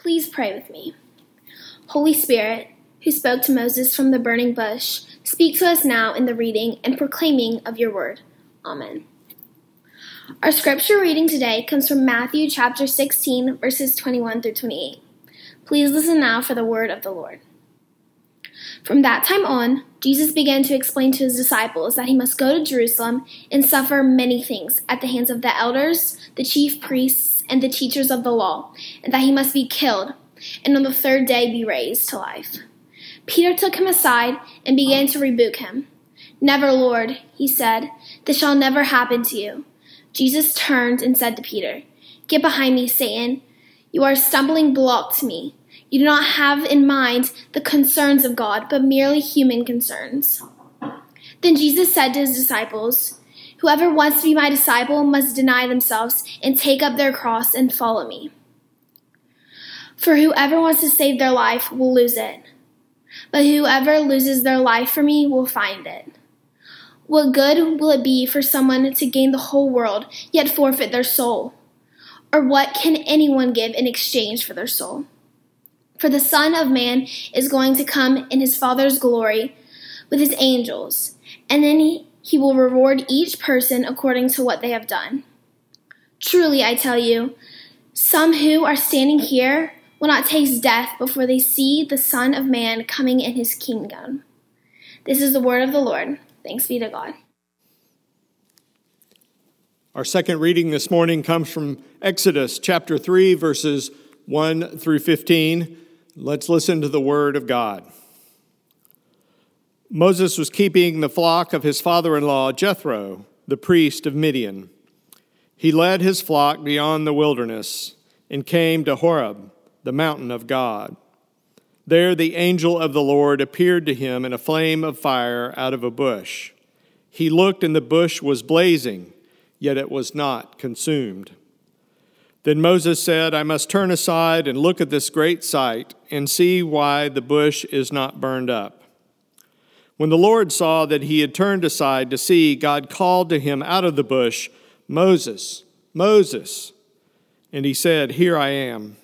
Please pray with me. Holy Spirit, who spoke to Moses from the burning bush, speak to us now in the reading and proclaiming of your word. Amen. Our scripture reading today comes from Matthew chapter 16, verses 21 through 28. Please listen now for the word of the Lord. From that time on, Jesus began to explain to his disciples that he must go to Jerusalem and suffer many things at the hands of the elders, the chief priests, and the teachers of the law, and that he must be killed, and on the third day be raised to life. Peter took him aside and began to rebuke him. Never, Lord, he said, this shall never happen to you. Jesus turned and said to Peter, Get behind me, Satan. You are a stumbling block to me. You do not have in mind the concerns of God, but merely human concerns. Then Jesus said to his disciples, Whoever wants to be my disciple must deny themselves and take up their cross and follow me. For whoever wants to save their life will lose it, but whoever loses their life for me will find it. What good will it be for someone to gain the whole world yet forfeit their soul? Or what can anyone give in exchange for their soul? For the Son of Man is going to come in his Father's glory with his angels, and then he, he will reward each person according to what they have done. Truly, I tell you, some who are standing here will not taste death before they see the Son of Man coming in his kingdom. This is the word of the Lord. Thanks be to God. Our second reading this morning comes from Exodus chapter 3, verses 1 through 15. Let's listen to the word of God. Moses was keeping the flock of his father in law, Jethro, the priest of Midian. He led his flock beyond the wilderness and came to Horeb, the mountain of God. There the angel of the Lord appeared to him in a flame of fire out of a bush. He looked, and the bush was blazing, yet it was not consumed. Then Moses said, I must turn aside and look at this great sight and see why the bush is not burned up. When the Lord saw that he had turned aside to see, God called to him out of the bush, Moses, Moses. And he said, Here I am.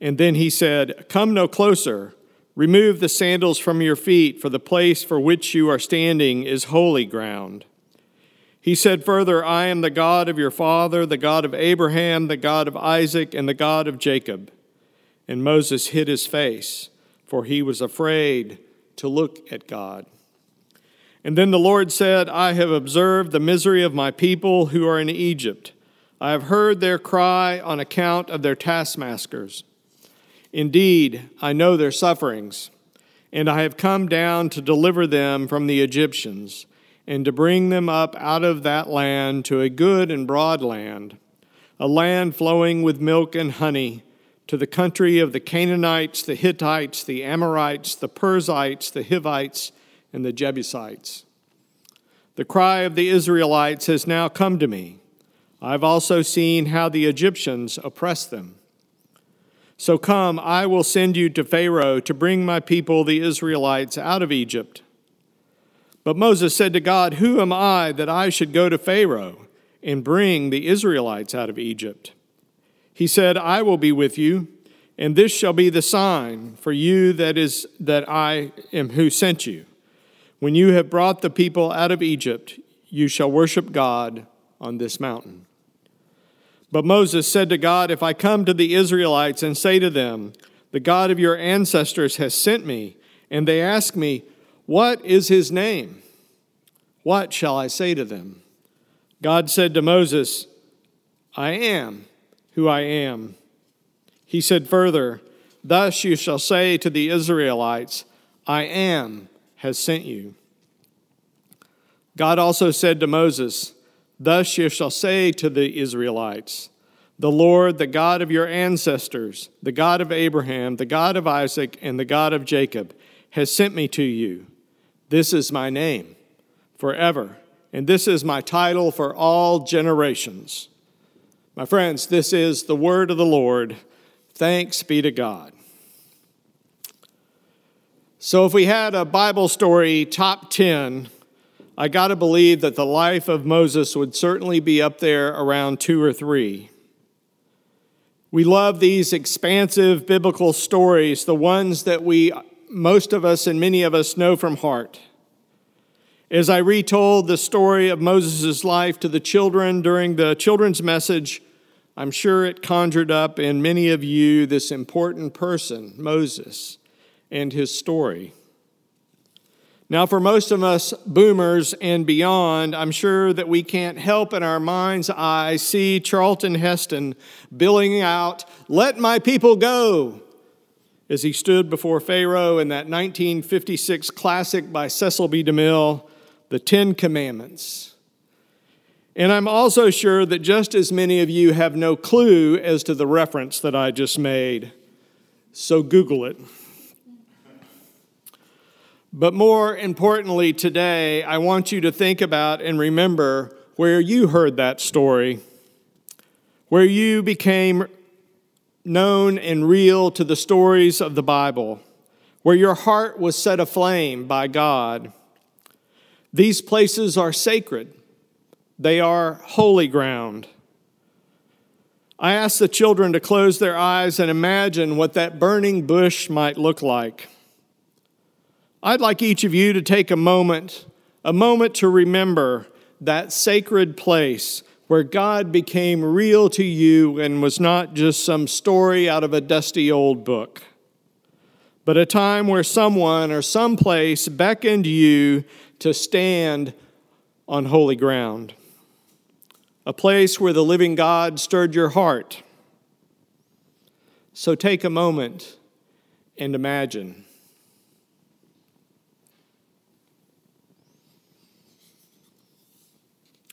And then he said, Come no closer. Remove the sandals from your feet, for the place for which you are standing is holy ground. He said further, I am the God of your father, the God of Abraham, the God of Isaac, and the God of Jacob. And Moses hid his face, for he was afraid to look at God. And then the Lord said, I have observed the misery of my people who are in Egypt. I have heard their cry on account of their taskmasters. Indeed, I know their sufferings, and I have come down to deliver them from the Egyptians and to bring them up out of that land to a good and broad land, a land flowing with milk and honey, to the country of the Canaanites, the Hittites, the Amorites, the Perizzites, the Hivites, and the Jebusites. The cry of the Israelites has now come to me. I've also seen how the Egyptians oppress them. So come, I will send you to Pharaoh to bring my people, the Israelites, out of Egypt. But Moses said to God, Who am I that I should go to Pharaoh and bring the Israelites out of Egypt? He said, I will be with you, and this shall be the sign for you that is that I am who sent you. When you have brought the people out of Egypt, you shall worship God on this mountain. But Moses said to God, If I come to the Israelites and say to them, The God of your ancestors has sent me, and they ask me, what is his name? What shall I say to them? God said to Moses, I am who I am. He said further, Thus you shall say to the Israelites, I am has sent you. God also said to Moses, Thus you shall say to the Israelites, The Lord, the God of your ancestors, the God of Abraham, the God of Isaac, and the God of Jacob, has sent me to you. This is my name forever, and this is my title for all generations. My friends, this is the word of the Lord. Thanks be to God. So, if we had a Bible story top 10, I got to believe that the life of Moses would certainly be up there around two or three. We love these expansive biblical stories, the ones that we, most of us and many of us, know from heart. As I retold the story of Moses' life to the children during the children's message, I'm sure it conjured up in many of you this important person, Moses, and his story. Now, for most of us boomers and beyond, I'm sure that we can't help in our mind's eye see Charlton Heston billing out, Let my people go, as he stood before Pharaoh in that 1956 classic by Cecil B. DeMille, The Ten Commandments. And I'm also sure that just as many of you have no clue as to the reference that I just made. So Google it. But more importantly, today, I want you to think about and remember where you heard that story, where you became known and real to the stories of the Bible, where your heart was set aflame by God. These places are sacred, they are holy ground. I asked the children to close their eyes and imagine what that burning bush might look like. I'd like each of you to take a moment, a moment to remember that sacred place where God became real to you and was not just some story out of a dusty old book, but a time where someone or some place beckoned you to stand on holy ground, a place where the living God stirred your heart. So take a moment and imagine.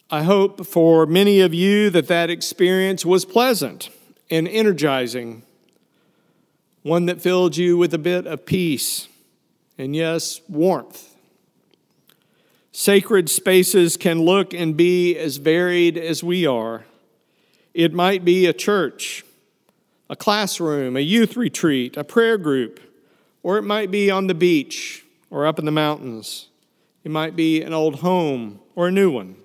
I hope for many of you that that experience was pleasant and energizing, one that filled you with a bit of peace and, yes, warmth. Sacred spaces can look and be as varied as we are. It might be a church, a classroom, a youth retreat, a prayer group, or it might be on the beach or up in the mountains. It might be an old home or a new one.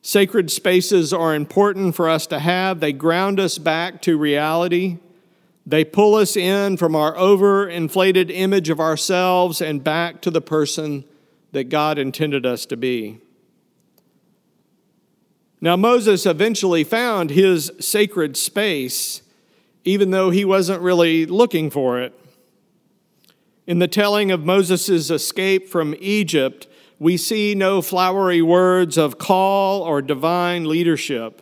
Sacred spaces are important for us to have. They ground us back to reality. They pull us in from our overinflated image of ourselves and back to the person that God intended us to be. Now, Moses eventually found his sacred space, even though he wasn't really looking for it. In the telling of Moses' escape from Egypt, we see no flowery words of call or divine leadership.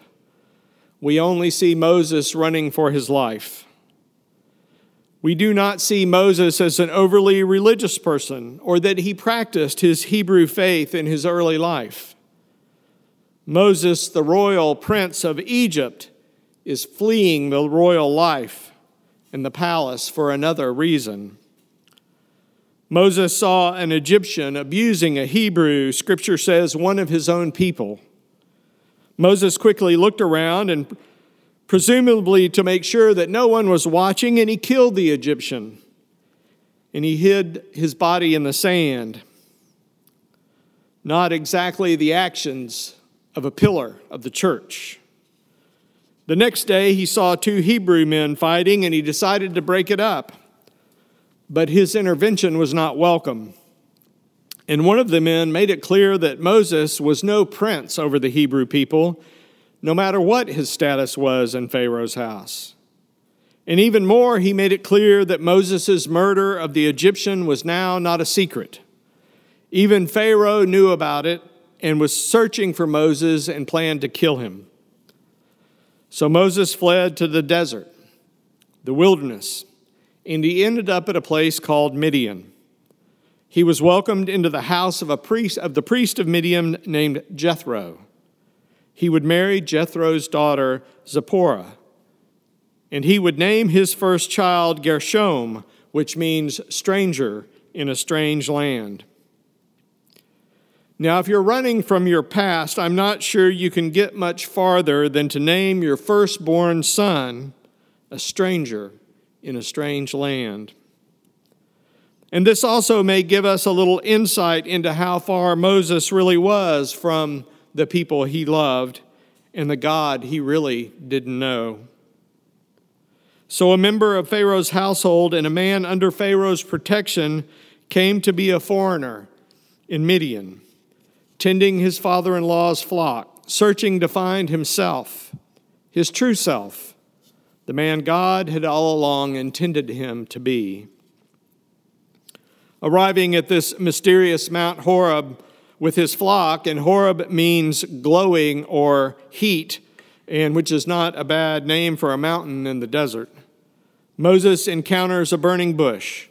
We only see Moses running for his life. We do not see Moses as an overly religious person or that he practiced his Hebrew faith in his early life. Moses, the royal prince of Egypt, is fleeing the royal life in the palace for another reason. Moses saw an Egyptian abusing a Hebrew, scripture says, one of his own people. Moses quickly looked around and presumably to make sure that no one was watching, and he killed the Egyptian. And he hid his body in the sand. Not exactly the actions of a pillar of the church. The next day, he saw two Hebrew men fighting, and he decided to break it up but his intervention was not welcome. And one of the men made it clear that Moses was no prince over the Hebrew people, no matter what his status was in Pharaoh's house. And even more, he made it clear that Moses' murder of the Egyptian was now not a secret. Even Pharaoh knew about it and was searching for Moses and planned to kill him. So Moses fled to the desert, the wilderness, and he ended up at a place called Midian. He was welcomed into the house of a priest of the priest of Midian named Jethro. He would marry Jethro's daughter Zipporah, and he would name his first child Gershom, which means stranger in a strange land. Now, if you're running from your past, I'm not sure you can get much farther than to name your firstborn son a stranger in a strange land. And this also may give us a little insight into how far Moses really was from the people he loved and the God he really didn't know. So a member of Pharaoh's household and a man under Pharaoh's protection came to be a foreigner in Midian, tending his father in law's flock, searching to find himself, his true self, the man God had all along intended him to be. Arriving at this mysterious Mount Horeb with his flock, and Horeb means glowing or heat, and which is not a bad name for a mountain in the desert. Moses encounters a burning bush.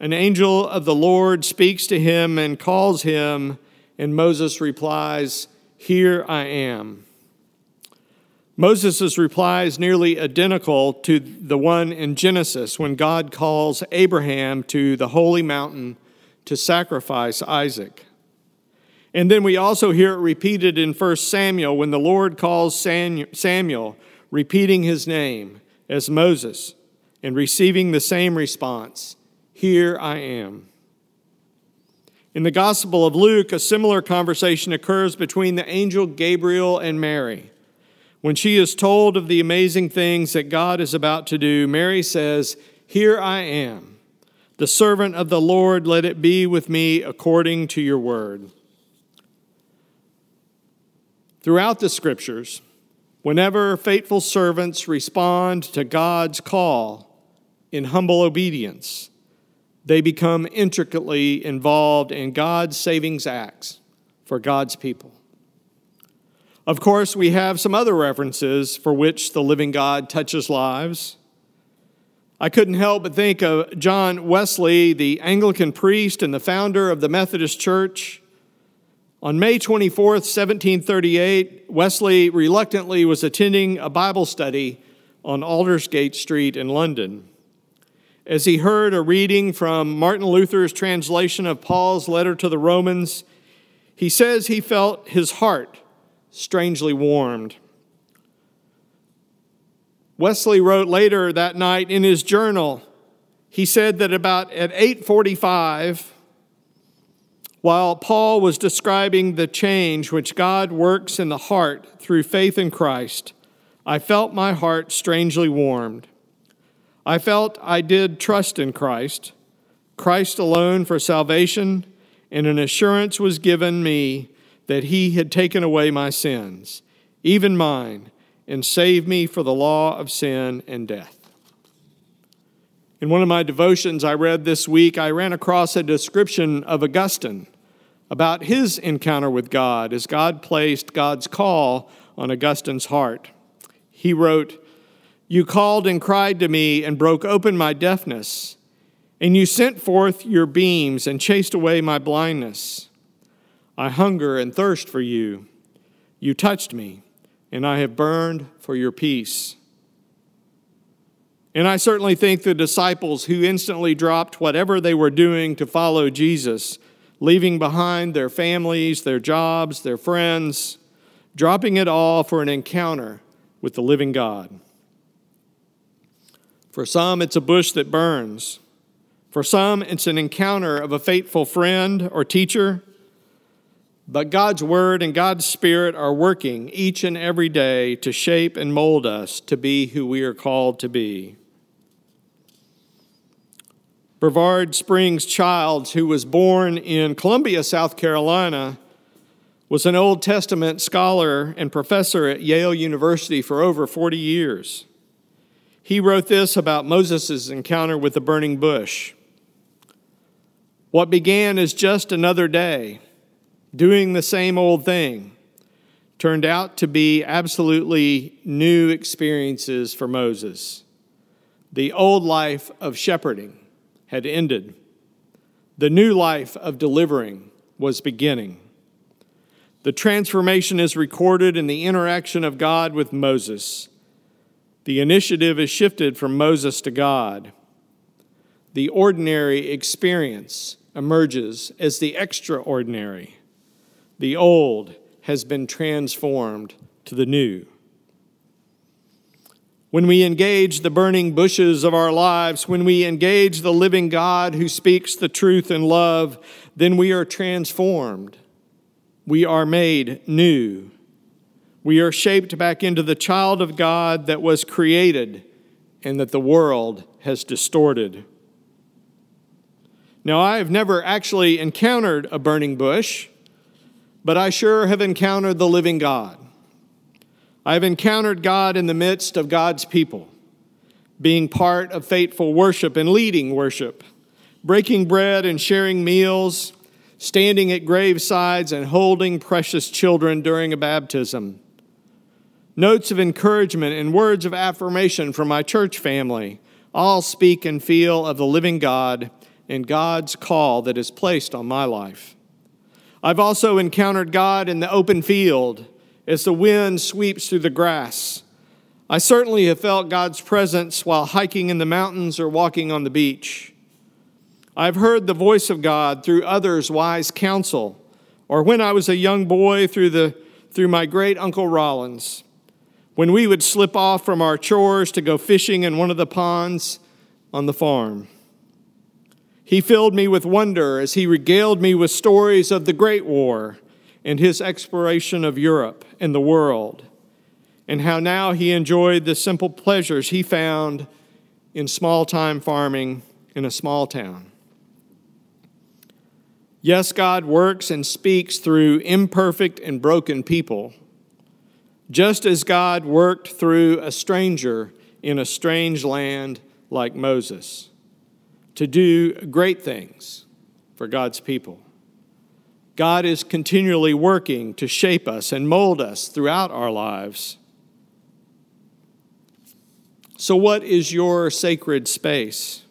An angel of the Lord speaks to him and calls him, and Moses replies, Here I am. Moses' reply is nearly identical to the one in Genesis when God calls Abraham to the holy mountain to sacrifice Isaac. And then we also hear it repeated in 1 Samuel when the Lord calls Samuel, repeating his name as Moses and receiving the same response Here I am. In the Gospel of Luke, a similar conversation occurs between the angel Gabriel and Mary. When she is told of the amazing things that God is about to do, Mary says, Here I am, the servant of the Lord, let it be with me according to your word. Throughout the scriptures, whenever faithful servants respond to God's call in humble obedience, they become intricately involved in God's savings acts for God's people. Of course, we have some other references for which the living God touches lives. I couldn't help but think of John Wesley, the Anglican priest and the founder of the Methodist Church. On May 24, 1738, Wesley reluctantly was attending a Bible study on Aldersgate Street in London. As he heard a reading from Martin Luther's translation of Paul's letter to the Romans, he says he felt his heart strangely warmed. Wesley wrote later that night in his journal, he said that about at 845, while Paul was describing the change which God works in the heart through faith in Christ, I felt my heart strangely warmed. I felt I did trust in Christ, Christ alone for salvation, and an assurance was given me that he had taken away my sins, even mine, and saved me for the law of sin and death. In one of my devotions I read this week, I ran across a description of Augustine about his encounter with God as God placed God's call on Augustine's heart. He wrote, You called and cried to me and broke open my deafness, and you sent forth your beams and chased away my blindness. I hunger and thirst for you. You touched me, and I have burned for your peace. And I certainly think the disciples who instantly dropped whatever they were doing to follow Jesus, leaving behind their families, their jobs, their friends, dropping it all for an encounter with the living God. For some, it's a bush that burns. For some, it's an encounter of a faithful friend or teacher. But God's Word and God's Spirit are working each and every day to shape and mold us to be who we are called to be. Brevard Springs Childs, who was born in Columbia, South Carolina, was an Old Testament scholar and professor at Yale University for over 40 years. He wrote this about Moses' encounter with the burning bush. What began as just another day doing the same old thing turned out to be absolutely new experiences for Moses. The old life of shepherding had ended, the new life of delivering was beginning. The transformation is recorded in the interaction of God with Moses. The initiative is shifted from Moses to God. The ordinary experience emerges as the extraordinary. The old has been transformed to the new. When we engage the burning bushes of our lives, when we engage the living God who speaks the truth in love, then we are transformed. We are made new. We are shaped back into the child of God that was created and that the world has distorted. Now, I have never actually encountered a burning bush, but I sure have encountered the living God. I have encountered God in the midst of God's people, being part of faithful worship and leading worship, breaking bread and sharing meals, standing at gravesides and holding precious children during a baptism. Notes of encouragement and words of affirmation from my church family all speak and feel of the living God and God's call that is placed on my life. I've also encountered God in the open field as the wind sweeps through the grass. I certainly have felt God's presence while hiking in the mountains or walking on the beach. I've heard the voice of God through others' wise counsel, or when I was a young boy through, the, through my great uncle Rollins, when we would slip off from our chores to go fishing in one of the ponds on the farm. He filled me with wonder as he regaled me with stories of the Great War and his exploration of Europe and the world, and how now he enjoyed the simple pleasures he found in small time farming in a small town. Yes, God works and speaks through imperfect and broken people, just as God worked through a stranger in a strange land like Moses to do great things for God's people. God is continually working to shape us and mold us throughout our lives. So, what is your sacred space?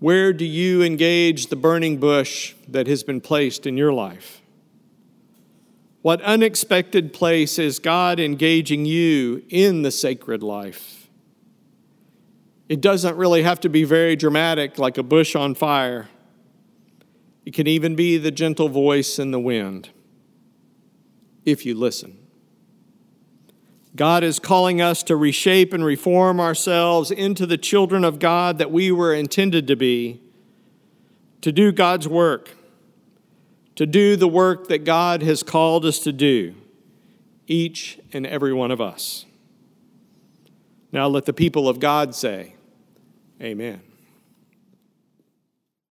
Where do you engage the burning bush that has been placed in your life? What unexpected place is God engaging you in the sacred life? It doesn't really have to be very dramatic, like a bush on fire. It can even be the gentle voice in the wind, if you listen. God is calling us to reshape and reform ourselves into the children of God that we were intended to be, to do God's work, to do the work that God has called us to do, each and every one of us. Now let the people of God say, Amen.